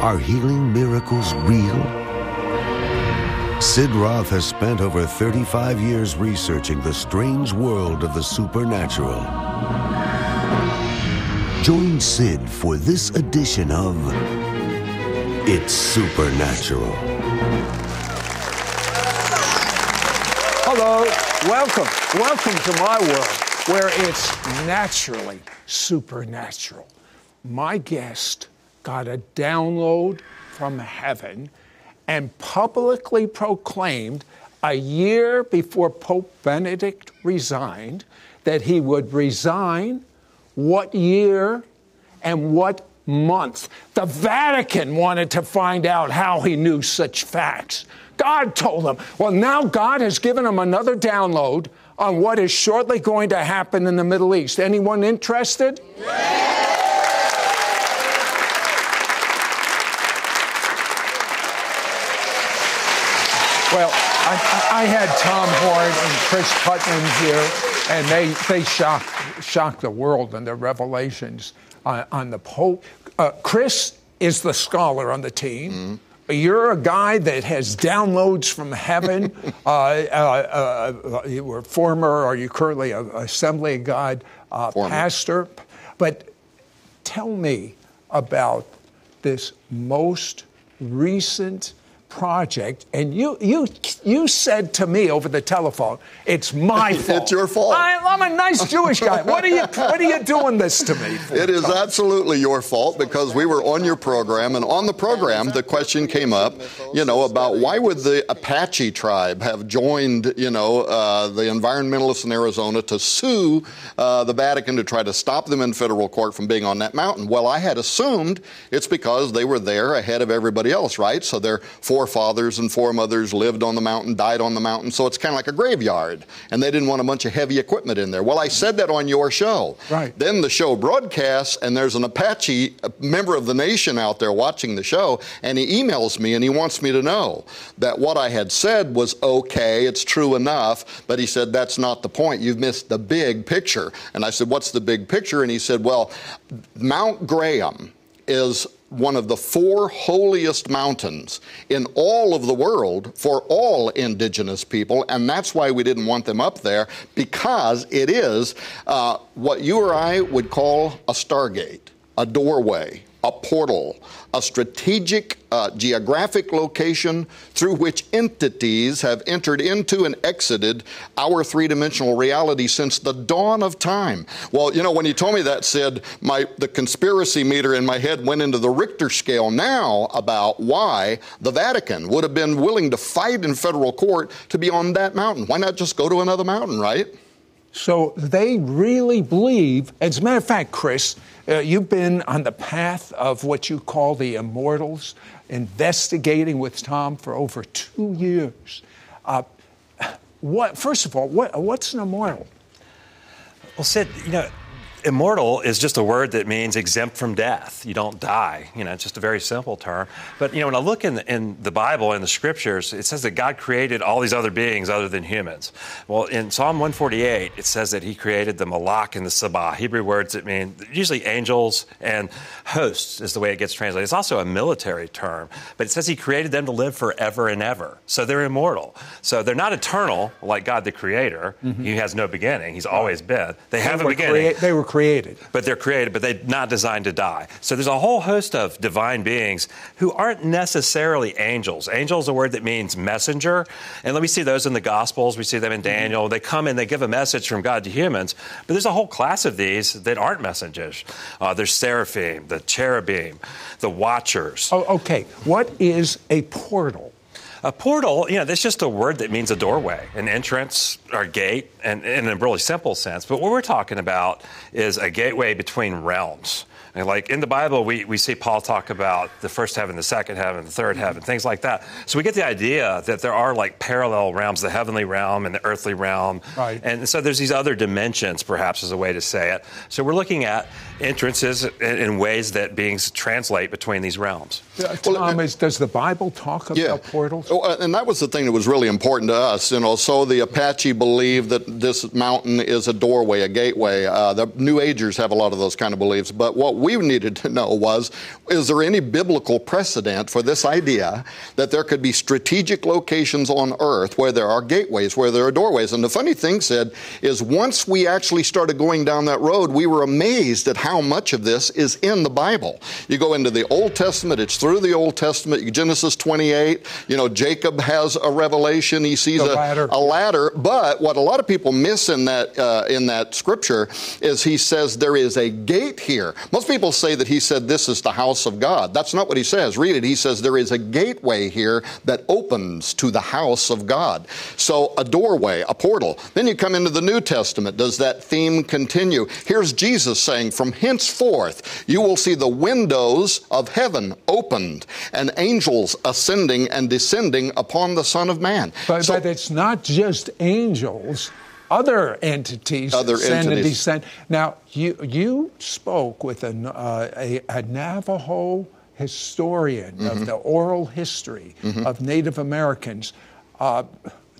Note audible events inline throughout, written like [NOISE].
Are healing miracles real? Sid Roth has spent over 35 years researching the strange world of the supernatural. Join Sid for this edition of It's Supernatural. Hello, welcome, welcome to my world where it's naturally supernatural. My guest got a download from heaven and publicly proclaimed a year before Pope Benedict resigned that he would resign what year and what month. The Vatican wanted to find out how he knew such facts. God told him. Well, now God has given him another download on what is shortly going to happen in the Middle East. Anyone interested? Well, I, I, had Tom Horn and Chris Putnam here, and they, they shocked, shocked the world in their revelations on, on the Pope. Uh, Chris is the scholar on the team. Mm-hmm. You're a guy that has downloads from heaven. [LAUGHS] uh, uh, uh, you were former, or you currently a Assembly of God uh, pastor. But tell me about this most recent project, and you you you said to me over the telephone, "It's my [LAUGHS] fault. it's your fault. I, am a nice Jewish guy. What are you What are you doing this to me?" For, it is absolutely your fault because we were on your program, and on the program, the question came up, you know, about why would the Apache tribe have joined, you know, uh, the environmentalists in Arizona to sue uh, the Vatican to try to stop them in federal court from being on that mountain? Well, I had assumed it's because they were there ahead of everybody else, right? So they're for forefathers and foremothers lived on the mountain, died on the mountain, so it's kind of like a graveyard. And they didn't want a bunch of heavy equipment in there. Well, I said that on your show. Right. Then the show broadcasts, and there's an Apache member of the nation out there watching the show, and he emails me and he wants me to know that what I had said was okay, it's true enough, but he said, that's not the point. You've missed the big picture. And I said, what's the big picture? And he said, well, Mount Graham is one of the four holiest mountains in all of the world for all indigenous people, and that's why we didn't want them up there because it is uh, what you or I would call a stargate, a doorway a portal, a strategic uh, geographic location through which entities have entered into and exited our three dimensional reality since the dawn of time. Well, you know, when you told me that, Sid, my, the conspiracy meter in my head went into the Richter scale now about why the Vatican would have been willing to fight in federal court to be on that mountain. Why not just go to another mountain, right? So they really believe, as a matter of fact, Chris, uh, you've been on the path of what you call the immortals, investigating with Tom for over two years. Uh, what, first of all, what, what's an immortal? Well, Sid, you know, immortal is just a word that means exempt from death. You don't die. You know, it's just a very simple term. But you know, when I look in the, in the Bible and the Scriptures, it says that God created all these other beings other than humans. Well, in Psalm 148, it says that He created the Malak and the Sabah. Hebrew words that mean usually angels and hosts is the way it gets translated. It's also a military term, but it says He created them to live forever and ever. So they're immortal. So they're not eternal like God the Creator. Mm-hmm. He has no beginning. He's always been. They, they have a beginning. Crea- they were created. But they're created, but they're not designed to die. So there's a whole host of divine beings who aren't necessarily angels. Angel is a word that means messenger. And let me see those in the Gospels. We see them in Daniel. Mm-hmm. They come and they give a message from God to humans. But there's a whole class of these that aren't messengers. Uh, there's seraphim, the cherubim, the watchers. Oh, okay. What is a portal? A portal, you know, that's just a word that means a doorway, an entrance or gate, and in a really simple sense. But what we're talking about is a gateway between realms. And like in the Bible, we, we see Paul talk about the first heaven, the second heaven, the third heaven, things like that. So we get the idea that there are like parallel realms, the heavenly realm and the earthly realm. Right. And so there's these other dimensions, perhaps is a way to say it. So we're looking at entrances in, in ways that beings translate between these realms. Tom, is, does the Bible talk about Yeah. portals? Oh, uh, and that was the thing that was really important to us. You know, so the Apache believe that this mountain is a doorway, a gateway. Uh, the New Agers have a lot of those kind of beliefs. But what we needed to know was, is there any biblical precedent for this idea that there could be strategic locations on Earth where there are gateways, where there are doorways? And the funny thing Sid is, once we actually started going down that road, we were amazed at how much of this is in the Bible. You go into the Old Testament; it's through the Old Testament. Genesis 28. You know, Jacob has a revelation. He sees a, ladder. a ladder. But what a lot of people miss in that uh, in that scripture is he says there is a gate here. Most people say that he said this is the house of God. That's not what he says. Read it. He says there is a gateway here that opens to the house of God. So a doorway, a portal. Then you come into the New Testament. Does that theme continue? Here's Jesus saying, "From henceforth you will see the windows of heaven opened and angels ascending and descending upon the Son of Man." But, So- but it's not just angels, other entities Other ascend and descend. Now, you, you spoke with an, uh, a, a Navajo historian Mm-hmm. of the oral history of Native Americans. Uh,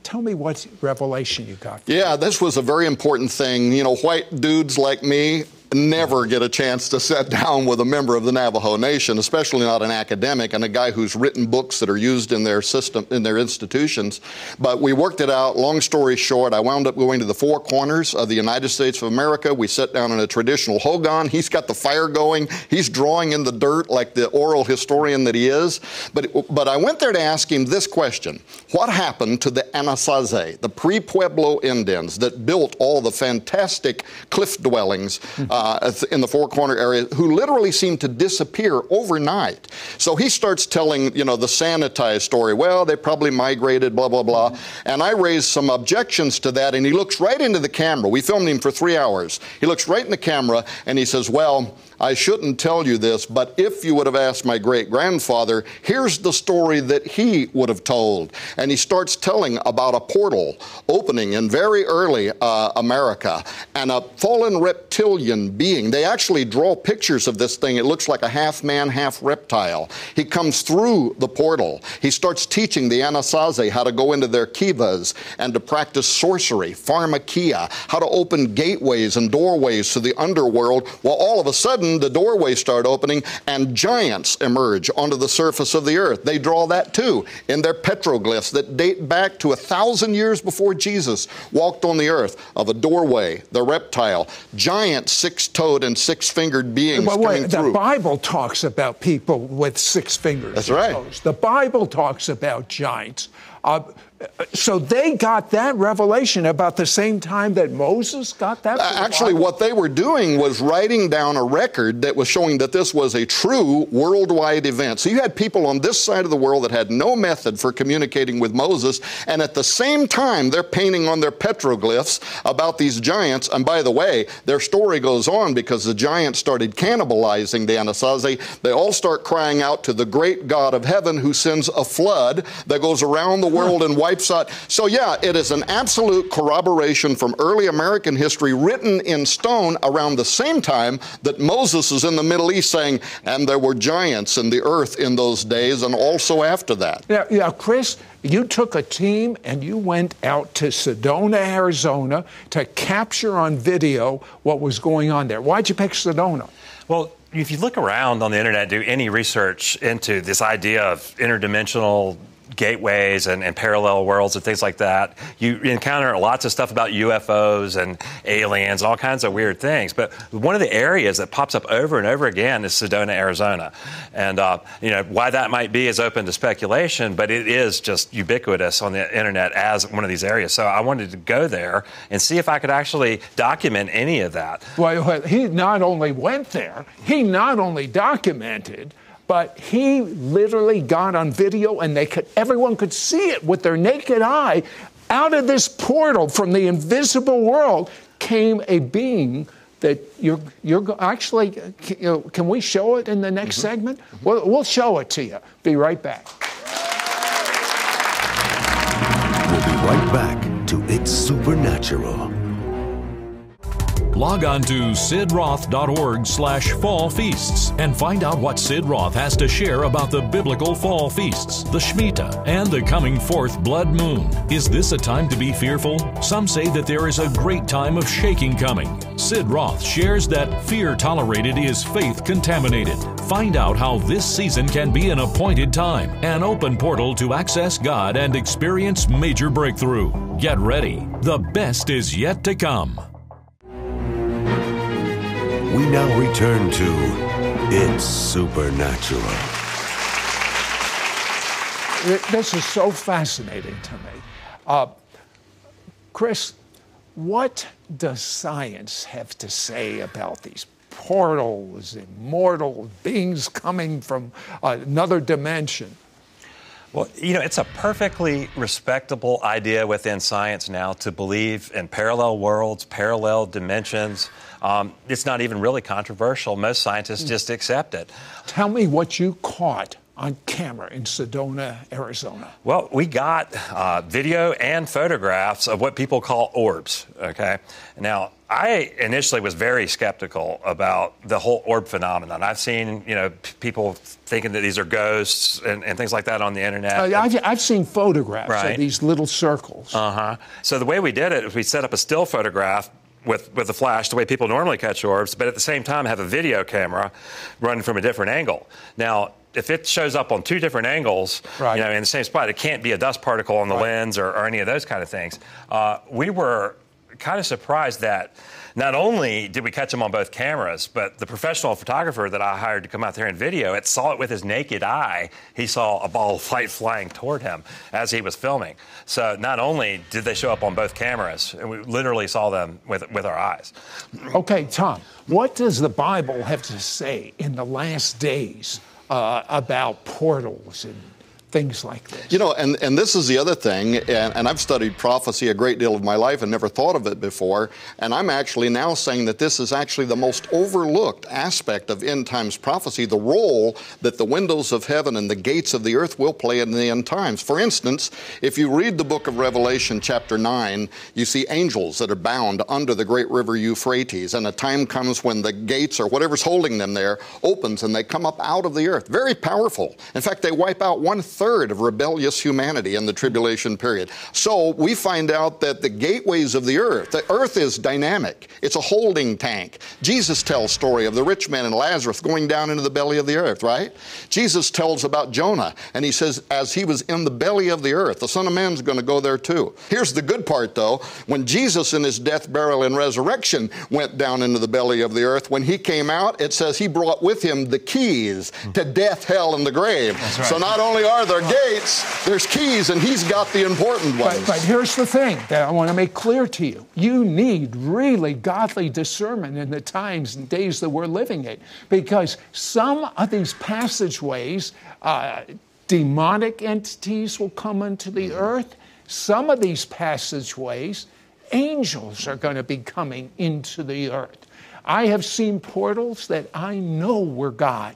tell me what revelation you got. Yeah, this was a very important thing. You know, white dudes like me never get a chance to sit [LAUGHS] down with a member of the Navajo Nation, especially not an academic and a guy who's written books that are used in their system, in their institutions. But we worked it out. Long story short, I wound up going to the four corners of the United States of America. We sat down in a traditional hogan. He's got the fire going. He's drawing in the dirt like the oral historian that he is. But, but I went there to ask him this question What happened to the Anasazi, the pre Pueblo Indians that built all the fantastic cliff dwellings uh, Uh, in the Four Corner area, who literally seemed to disappear overnight? So he starts telling, you know, the sanitized story. Well, they probably migrated, blah, blah, blah. And I raised some objections to that, and he looks right into the camera. We filmed him for three hours. He looks right in the camera and he says, Well, I shouldn't tell you this, but if you would have asked my great grandfather, here's the story that he would have told. And he starts telling about a portal opening in very early uh, America and a fallen reptilian being. They actually draw pictures of this thing. It looks like a half man, half reptile. He comes through the portal. He starts teaching the Anasazi how to go into their kivas and to practice sorcery, pharmakeia, how to open gateways and doorways to the underworld. Well, all of a sudden, the doorways start opening and giants emerge onto the surface of the earth. They draw that too in their petroglyphs that date back to a thousand years before Jesus walked on the earth of a doorway, the reptile, giant six toed and six fingered beings coming wait, the through. Bible talks about people with six fingers. That's right. toes. The Bible talks about giants. Uh, so they got that revelation about the same time that Moses got that. Actually, what they were doing was writing down a record that was showing that this was a true worldwide event. So you had people on this side of the world that had no method for communicating with Moses, and at the same time, they're painting on their petroglyphs about these giants. And by the way, their story goes on because the giants started cannibalizing the Anasazi. They all start crying out to the great God of heaven who sends a flood that goes around the world and wipes out. So, yeah, it is an absolute corroboration from early American history written in stone around the same time that Moses is in the Middle East saying, and there were giants in the earth in those days and also after that. Now, now, Chris, you took a team and you went out to Sedona, Arizona to capture on video what was going on there. Why'd you pick Sedona? Well, if you look around on the internet, do any research into this idea of interdimensional gateways and, and parallel worlds and things like that, you encounter lots of stuff about UFOs and aliens, and all kinds of weird things. But one of the areas that pops up over and over again is Sedona, Arizona. And, uh, you know, why that might be is open to speculation, but it is just ubiquitous on the internet as one of these areas. So I wanted to go there and see if I could actually document any of that. Well, well, he not only went there, he not only documented, but he literally got on video and they could everyone could see it with their naked eye. Out of this portal from the invisible world came a being that you're, you're actually, can, you know, can we show it in the next Mm-hmm. segment? We'll, we'll show it to you. Be right back. We'll be right back to It's Supernatural. Log on to sidroth.org slash fall feasts and find out what Sid Roth has to share about the biblical fall feasts, the Shemitah, and the coming fourth blood moon. Is this a time to be fearful? Some say that there is a great time of shaking coming. Sid Roth shares that fear tolerated is faith contaminated. Find out how this season can be an appointed time, an open portal to access God and experience major breakthrough. Get ready. The best is yet to come. We now return to It's Supernatural. This is so fascinating to me. Uh, Chris, what does science have to say about these portals, immortal beings coming from another dimension? Well, you know, it's a perfectly respectable idea within science now to believe in parallel worlds, parallel dimensions. Um, it's not even really controversial. Most scientists just accept it. Tell me what you caught on camera in Sedona, Arizona. Well, we got uh, video and photographs of what people call orbs. Okay. Now, I initially was very skeptical about the whole orb phenomenon. I've seen, you know, p- people thinking that these are ghosts and, and things like that on the internet. Uh, I've, I've seen photographs Right. of these little circles. Uh huh. So the way we did it is we set up a still photograph with with a flash, the way people normally catch orbs, but at the same time have a video camera running from a different angle. Now. If it shows up on two different angles, Right. you know, in the same spot, it can't be a dust particle on the lens or, or any of those kind of things. Uh, we were kind of surprised that not only did we catch him on both cameras, but the professional photographer that I hired to come out there and video it saw it with his naked eye. He saw a ball of light flying toward him as he was filming. So not only did they show up on both cameras, and we literally saw them with, with our eyes. Okay, Tom, what does the Bible have to say in the last days uh, about portals and things like this? You know, and, and this is the other thing, and, and I've studied prophecy a great deal of my life and never thought of it before. And I'm actually now saying that this is actually the most overlooked aspect of end times prophecy the role that the windows of heaven and the gates of the earth will play in the end times. For instance, if you read the book of Revelation, chapter 9, you see angels that are bound under the great river Euphrates, and a time comes when the gates or whatever's holding them there opens and they come up out of the earth. Very powerful. In fact, they wipe out one third of rebellious humanity in the tribulation period. So we find out that the gateways of the earth, the earth is dynamic. It's a holding tank. Jesus tells story of the rich man and Lazarus going down into the belly of the earth, right? Jesus tells about Jonah, and he says, as he was in the belly of the earth, the Son of Man's going to go there too. Here's the good part though. When Jesus in his death, burial, and resurrection went down into the belly of the earth, when he came out, it says he brought with him the keys to death, hell, and the grave. So not only are there gates, there's keys, and he's got the important ones. But, but here's the thing that I want to make clear to you. You need really godly discernment in the times and days that we're living in because some of these passageways, uh, demonic entities will come into the earth. Some of these passageways, angels are going to be coming into the earth. I have seen portals that I know were God,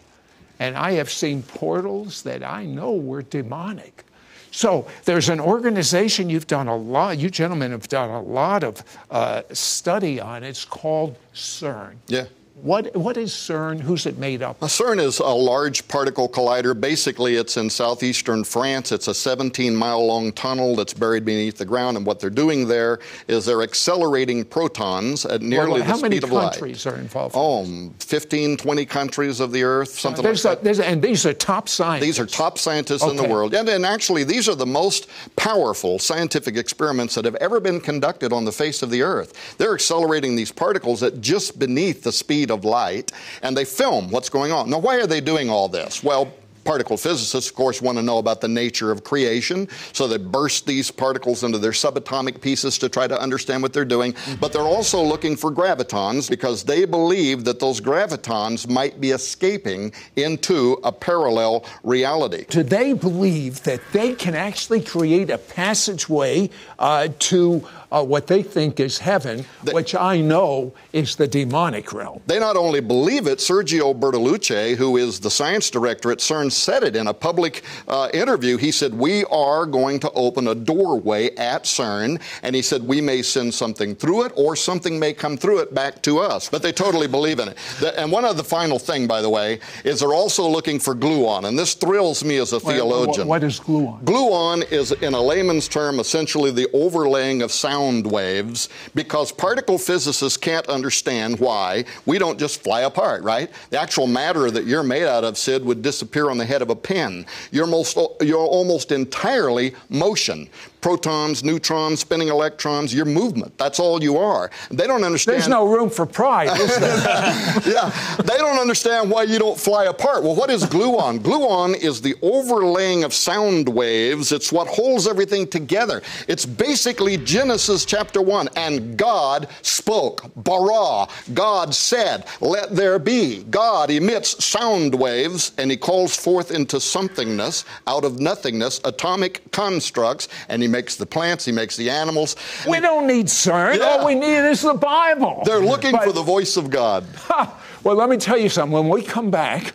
and I have seen portals that I know were demonic. So there's an organization you've done a lot, you gentlemen have done a lot of uh, study on. It's called CERN. Yeah. What, what is CERN? Who's it made up of? CERN is a large particle collider. Basically, it's in southeastern France. It's a 17 mile long tunnel that's buried beneath the ground. And what they're doing there is they're accelerating protons at nearly Well, the speed of light. How many countries are involved? Oh, 15, 20 countries of the earth, something there's like a, that. and these are top scientists. These are top scientists in the world. And, and actually, these are the most powerful scientific experiments that have ever been conducted on the face of the earth. They're accelerating these particles at just beneath the speed of light, and they film what's going on. Now, why are they doing all this? Well, particle physicists, of course, want to know about the nature of creation, so they burst these particles into their subatomic pieces to try to understand what they're doing. Mm-hmm. But they're also looking for gravitons because they believe that those gravitons might be escaping into a parallel reality. Do they believe that they can actually create a passageway uh, to uh, what they think is heaven, they, which I know is the demonic realm. They not only believe it, Sergio Bertolucci, who is the science director at CERN, said it in a public uh, interview. He said, We are going to open a doorway at CERN, and he said, We may send something through it, or something may come through it back to us. But they totally believe in it. The, and one of the final thing, by the way, is they're also looking for gluon, and this thrills me as a theologian. What is gluon? Gluon is, in a layman's term, essentially the overlaying of sound sound waves because particle physicists can't understand why we don't just fly apart, right? The actual matter that you're made out of, Sid, would disappear on the head of a pin. You're, most, you're almost entirely motion protons, neutrons, spinning electrons, your movement. That's all you are. They don't understand. There's no room for pride, is there? [LAUGHS] yeah. They don't understand why you don't fly apart. Well, what is gluon? gluon is the overlaying of sound waves. It's what holds everything together. It's basically Genesis chapter 1. And God spoke. Bara. God said, let there be. God emits sound waves and he calls forth into somethingness out of nothingness atomic constructs and he makes the plants, he makes the animals. We don't need CERN. Yeah. All we need is the Bible. They're looking but, for the voice of God. [LAUGHS] well, let me tell you something. When we come back,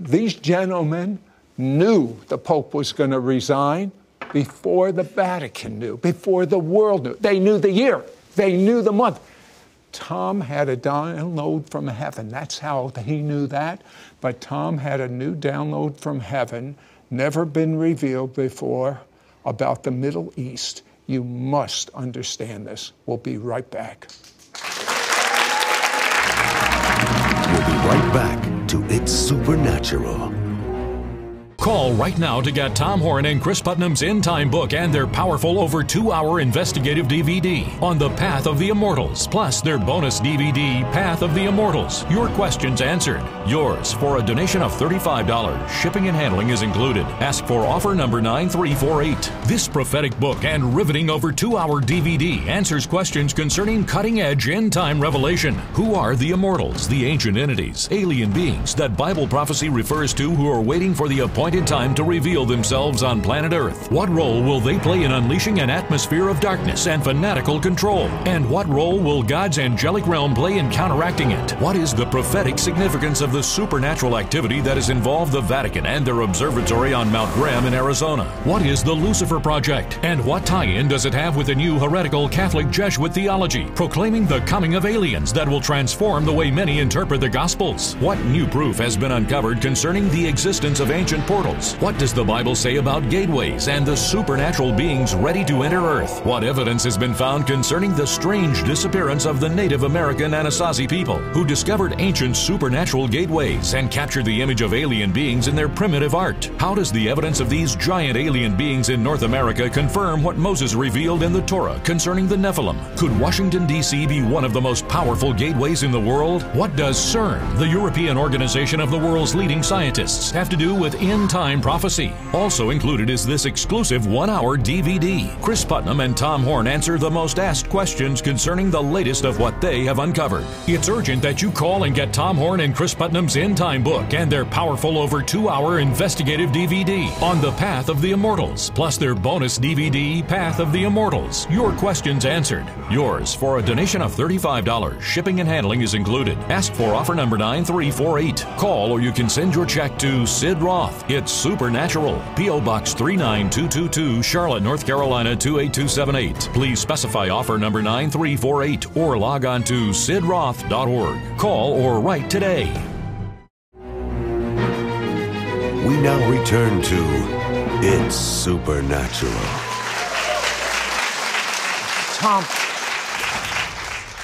these gentlemen knew the Pope was going to resign before the Vatican knew, before the world knew. They knew the year, they knew the month. Tom had a download from heaven. That's how he knew that. But Tom had a new download from heaven, never been revealed before about the Middle East. You must understand this. We'll be right back. We'll be right back to It's Supernatural. Call right now to get Tom Horn and Chris Putnam's End Time book and their powerful over two hour investigative DVD on the Path of the Immortals, plus their bonus DVD, Path of the Immortals. Your questions answered. Yours for a donation of $35. Shipping and handling is included. Ask for offer number 9348. This prophetic book and riveting over two hour DVD answers questions concerning cutting edge end time revelation. Who are the immortals, the ancient entities, alien beings that Bible prophecy refers to who are waiting for the appointed appointed time to reveal themselves on planet Earth. What role will they play in unleashing an atmosphere of darkness and fanatical control? And what role will God's angelic realm play in counteracting it? What is the prophetic significance of the supernatural activity that has involved the Vatican and their observatory on Mount Graham in Arizona? What is the Lucifer Project? And what tie in does it have with the new heretical Catholic Jesuit theology, proclaiming the coming of aliens that will transform the way many interpret the Gospels? What new proof has been uncovered concerning the existence of ancient portals? Portals? What does the Bible say about gateways and the supernatural beings ready to enter Earth? What evidence has been found concerning the strange disappearance of the Native American Anasazi people who discovered ancient supernatural gateways and captured the image of alien beings in their primitive art? How does the evidence of these giant alien beings in North America confirm what Moses revealed in the Torah concerning the Nephilim? Could Washington, D.C. be one of the most powerful gateways in the world? What does CERN, the European organization of the world's leading scientists, have to do with end time prophecy. Also included is this exclusive one hour DVD. Chris Putnam and Tom Horn answer the most asked questions concerning the latest of what they have uncovered. It's urgent that you call and get Tom Horn and Chris Putnam's End Time book and their powerful over two hour investigative DVD on the path of the immortals, plus their bonus DVD, Path of the Immortals. Your questions answered. Yours for a donation of $35. Shipping and handling is included. Ask for offer number 9348. Call or you can send your check to Sid Roth. It's it's Supernatural. P.O. Box 39222, Charlotte, North Carolina 28278. Please specify offer number 9348 or log on to sidroth.org. Call or write today. We now return to It's Supernatural. Tom,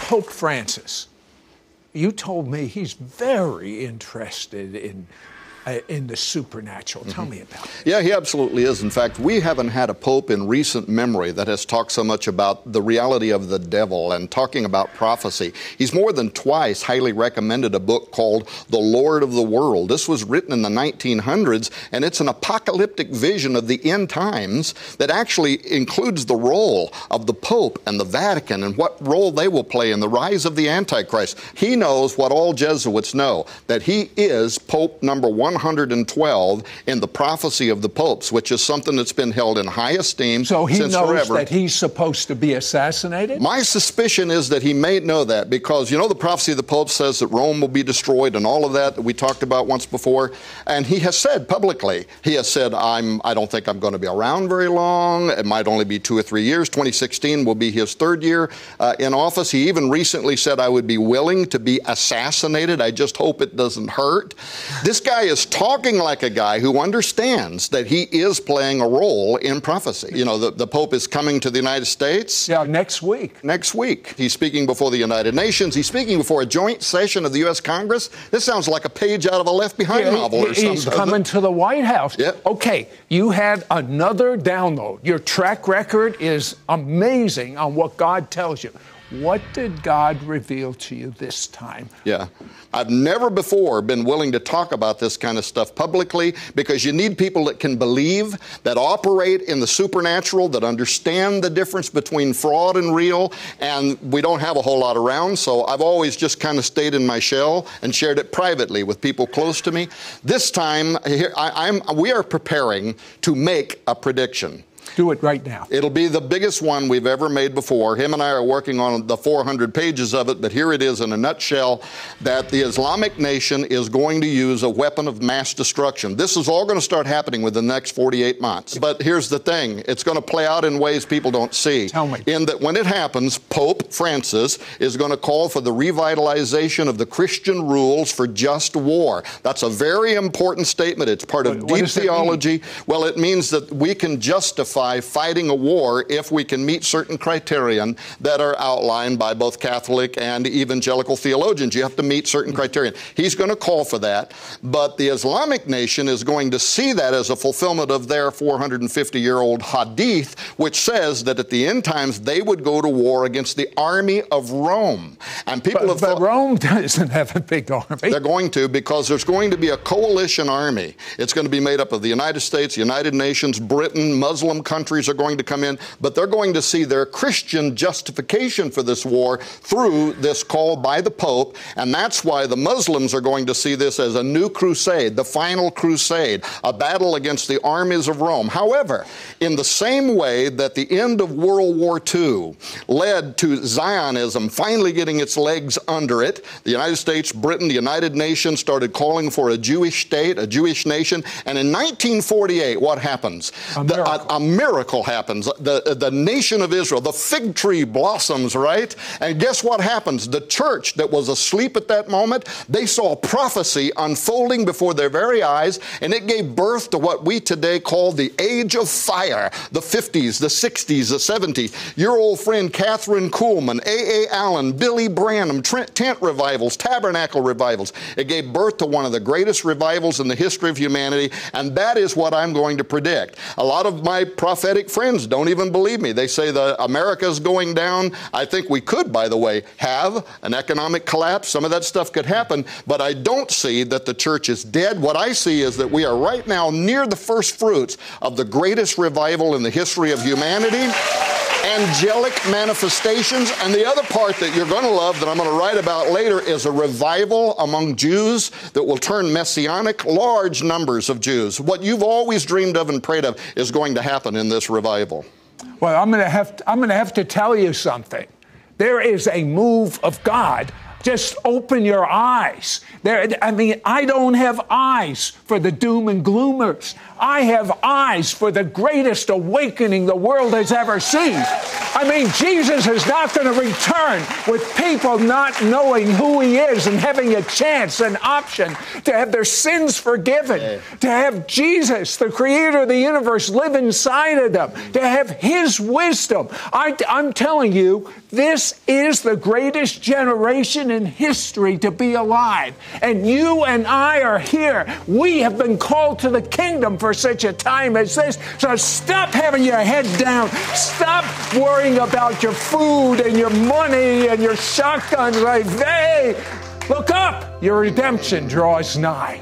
Pope Francis, you told me he's very interested in Uh, in the supernatural. Tell me about it. Yeah, he absolutely is. In fact, we haven't had a pope in recent memory that has talked so much about the reality of the devil and talking about prophecy. He's more than twice highly recommended a book called The Lord of the World. This was written in the 1900s, and it's an apocalyptic vision of the end times that actually includes the role of the pope and the Vatican and what role they will play in the rise of the Antichrist. He knows what all Jesuits know that he is Pope number 112 in the prophecy of the popes, which is something that's been held in high esteem So he since knows forever. that he's supposed to be assassinated? My suspicion is that he may know that because you know the prophecy of the Pope says that Rome will be destroyed and all of that that we talked about once before, and he has said publicly, he has said, "I'm I don't think I'm going to be around very long. It might only be two or three years. 2016 will be his third year uh, in office. He even recently said I would be willing to be assassinated. I just hope it doesn't hurt." This guy is talking like a guy who understands that he is playing a role in prophecy. You know, the, the Pope is coming to the United States Yeah, next week. next week. He's speaking before the United Nations. He's speaking before a joint session of the U.S. Congress. This sounds like a page out of a Left Behind Yeah, novel or he- something. he's coming to the White House. Yep. Okay, you had another download. Your track record is amazing on what God tells you. What did God reveal to you this time? Yeah. I've never before been willing to talk about this kind of stuff publicly because you need people that can believe, that operate in the supernatural, that understand the difference between fraud and real, and we don't have a whole lot around, so I've always just kind of stayed in my shell and shared it privately with people close to me. This time, I, we are preparing to make a prediction. Do it right now. It'll be the biggest one we've ever made before. Him and I are working on the 400 pages of it, but here it is in a nutshell that the Islamic nation is going to use a weapon of mass destruction. This is all going to start happening within the next 48 months. But here's the thing it's going to play out in ways people don't see. Tell me. In that when it happens, Pope Francis is going to call for the revitalization of the Christian rules for just war. That's a very important statement. It's part of What- what deep mean? theology. Well, it means that we can justify fighting a war if we can meet certain criterion that are outlined by both Catholic and evangelical theologians. You have to meet certain criterion. He's going to call for that, but the Islamic nation is going to see that as a fulfillment of their 450 year old hadith, which says that at the end times they would go to war against the army of Rome. And people But, have but thought. Rome doesn't have a big army. They're going to because there's going to be a coalition army. It's going to be made up of the United States, United Nations, Britain, Muslim countries are going to come in, but they're going to see their Christian justification for this war through this call by the Pope, and that's why the Muslims are going to see this as a new crusade, the final crusade, a battle against the armies of Rome. However, in the same way that the end of World War II led to Zionism finally getting its legs under it, the United States, Britain, the United Nations started calling for a Jewish state, a Jewish nation, and in 1948, what happens? A The- miracle. a miracle happens. The, the nation of Israel, the fig tree blossoms, right? And guess what happens? The church that was asleep at that moment, they saw prophecy unfolding before their very eyes, and it gave birth to what we today call the age of fire the 50s, the 60s, the 70s. Your old friend Kathryn Kuhlman, A.A. Allen, Billy Branham, Trent, tent revivals, tabernacle revivals. It gave birth to one of the greatest revivals in the history of humanity, and that is what I'm going to predict. A lot of my prophetic friends don't even believe me. They say the America's going down. I think we could, by the way, have an economic collapse. Some of that stuff could happen, but I don't see that the church is dead. What I see is that we are right now near the first fruits of the greatest revival in the history of humanity angelic manifestations. And the other part that you're going to love that I'm going to write about later is a revival among Jews that will turn messianic, large numbers of Jews. What you've always dreamed of and prayed of is going to happen in this revival. Well, I'm going to have to, I'm going to have to tell you something. There is a move of God. Just open your eyes. There, I mean, I don't have eyes for the doom and gloomers. I have eyes for the greatest awakening the world has ever seen. I mean, Jesus is not going to return with people not knowing who he is and having a chance, an option to have their sins forgiven, to have Jesus, the creator of the universe, live inside of them, to have his wisdom. I, I'm telling you, this is the greatest generation in history to be alive. And you and I are here. We have been called to the kingdom for such a time as this. So stop having your head down. Stop worrying about your food and your money and your shotguns. Like, hey, look up. Your redemption draws nigh.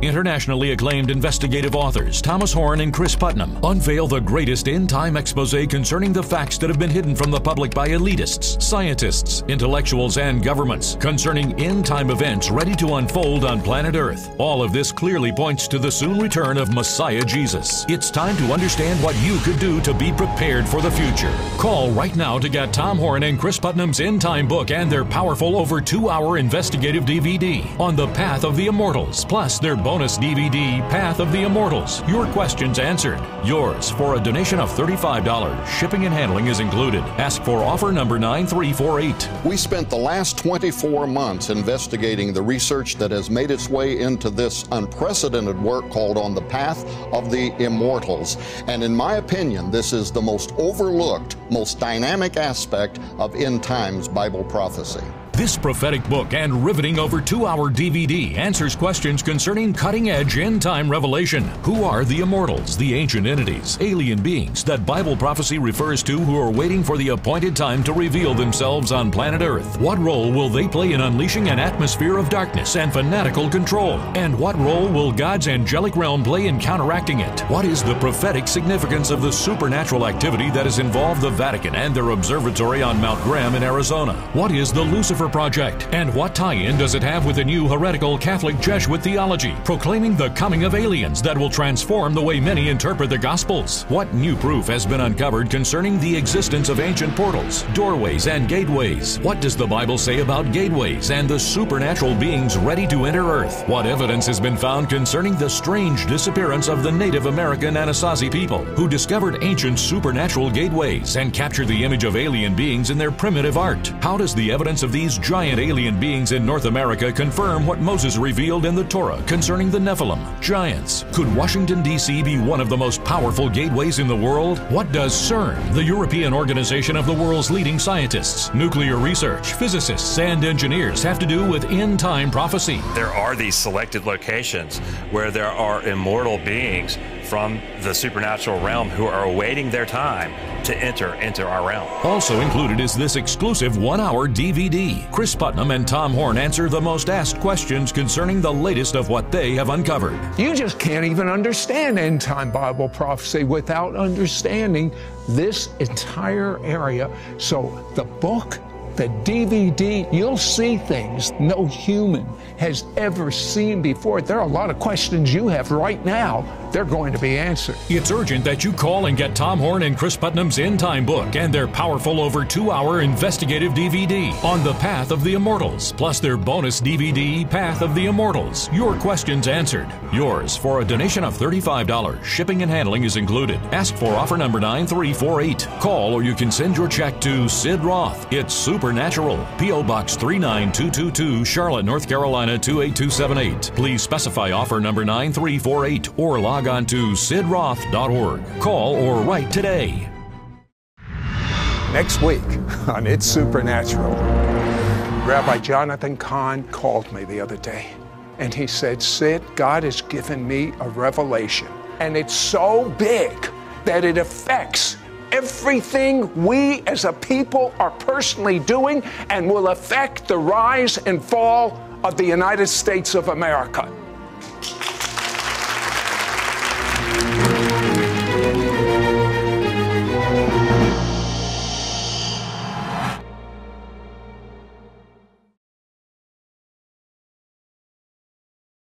Internationally acclaimed investigative authors Thomas Horn and Chris Putnam unveil the greatest end time expose concerning the facts that have been hidden from the public by elitists, scientists, intellectuals, and governments concerning end time events ready to unfold on planet Earth. All of this clearly points to the soon return of Messiah Jesus. It's time to understand what you could do to be prepared for the future. Call right now to get Tom Horn and Chris Putnam's end time book and their powerful over two hour investigative DVD on the path of the immortals, plus their bonus DVD, Path of the Immortals. Your questions answered. Yours for a donation of $35. Shipping and handling is included. Ask for offer number 9348. We spent the last 24 months investigating the research that has made its way into this unprecedented work called On the Path of the Immortals. And in my opinion, this is the most overlooked, most dynamic aspect of end times Bible prophecy. This prophetic book and riveting over two hour DVD answers questions concerning cutting edge end time revelation. Who are the immortals, the ancient entities, alien beings that Bible prophecy refers to who are waiting for the appointed time to reveal themselves on planet Earth? What role will they play in unleashing an atmosphere of darkness and fanatical control? And what role will God's angelic realm play in counteracting it? What is the prophetic significance of the supernatural activity that has involved the Vatican and their observatory on Mount Graham in Arizona? What is the Lucifer Project? And what tie in does it have with the new heretical Catholic Jesuit theology, proclaiming the coming of aliens that will transform the way many interpret the Gospels? What new proof has been uncovered concerning the existence of ancient portals, doorways, and gateways? What does the Bible say about gateways and the supernatural beings ready to enter Earth? What evidence has been found concerning the strange disappearance of the Native American Anasazi people who discovered ancient supernatural gateways and captured the image of alien beings in their primitive art? How does the evidence of these giant alien beings in North America confirm what Moses revealed in the Torah concerning the Nephilim, giants? Could Washington, D.C. be one of the most powerful gateways in the world? What does CERN, the European organization of the world's leading scientists, nuclear research, physicists, and engineers, have to do with end time prophecy? There are these selected locations where there are immortal beings from the supernatural realm who are awaiting their time to enter into our realm. Also included is this exclusive one hour DVD. Chris Putnam and Tom Horn answer the most asked questions concerning the latest of what they have uncovered. You just can't even understand end time Bible prophecy without understanding this entire area. So the book, the DVD, you'll see things no human has ever seen before. There are a lot of questions you have right now. They're going to be answered. It's urgent that you call and get Tom Horn and Chris Putnam's End Time book and their powerful over two hour investigative DVD on the path of the immortals, plus their bonus DVD, Path of the Immortals. Your questions answered. Yours for a donation of $35. Shipping and handling is included. Ask for offer number 9348. Call or you can send your check to Sid Roth. It's Supernatural. P.O. Box 39222, Charlotte, North Carolina 28278. Please specify offer number 9348 or log on to sidroth.org. Call or write today. Next week on It's Supernatural, Rabbi Jonathan Cahn called me the other day and he said, Sid, God has given me a revelation. And it's so big that it affects everything we as a people are personally doing and will affect the rise and fall of the United States of America.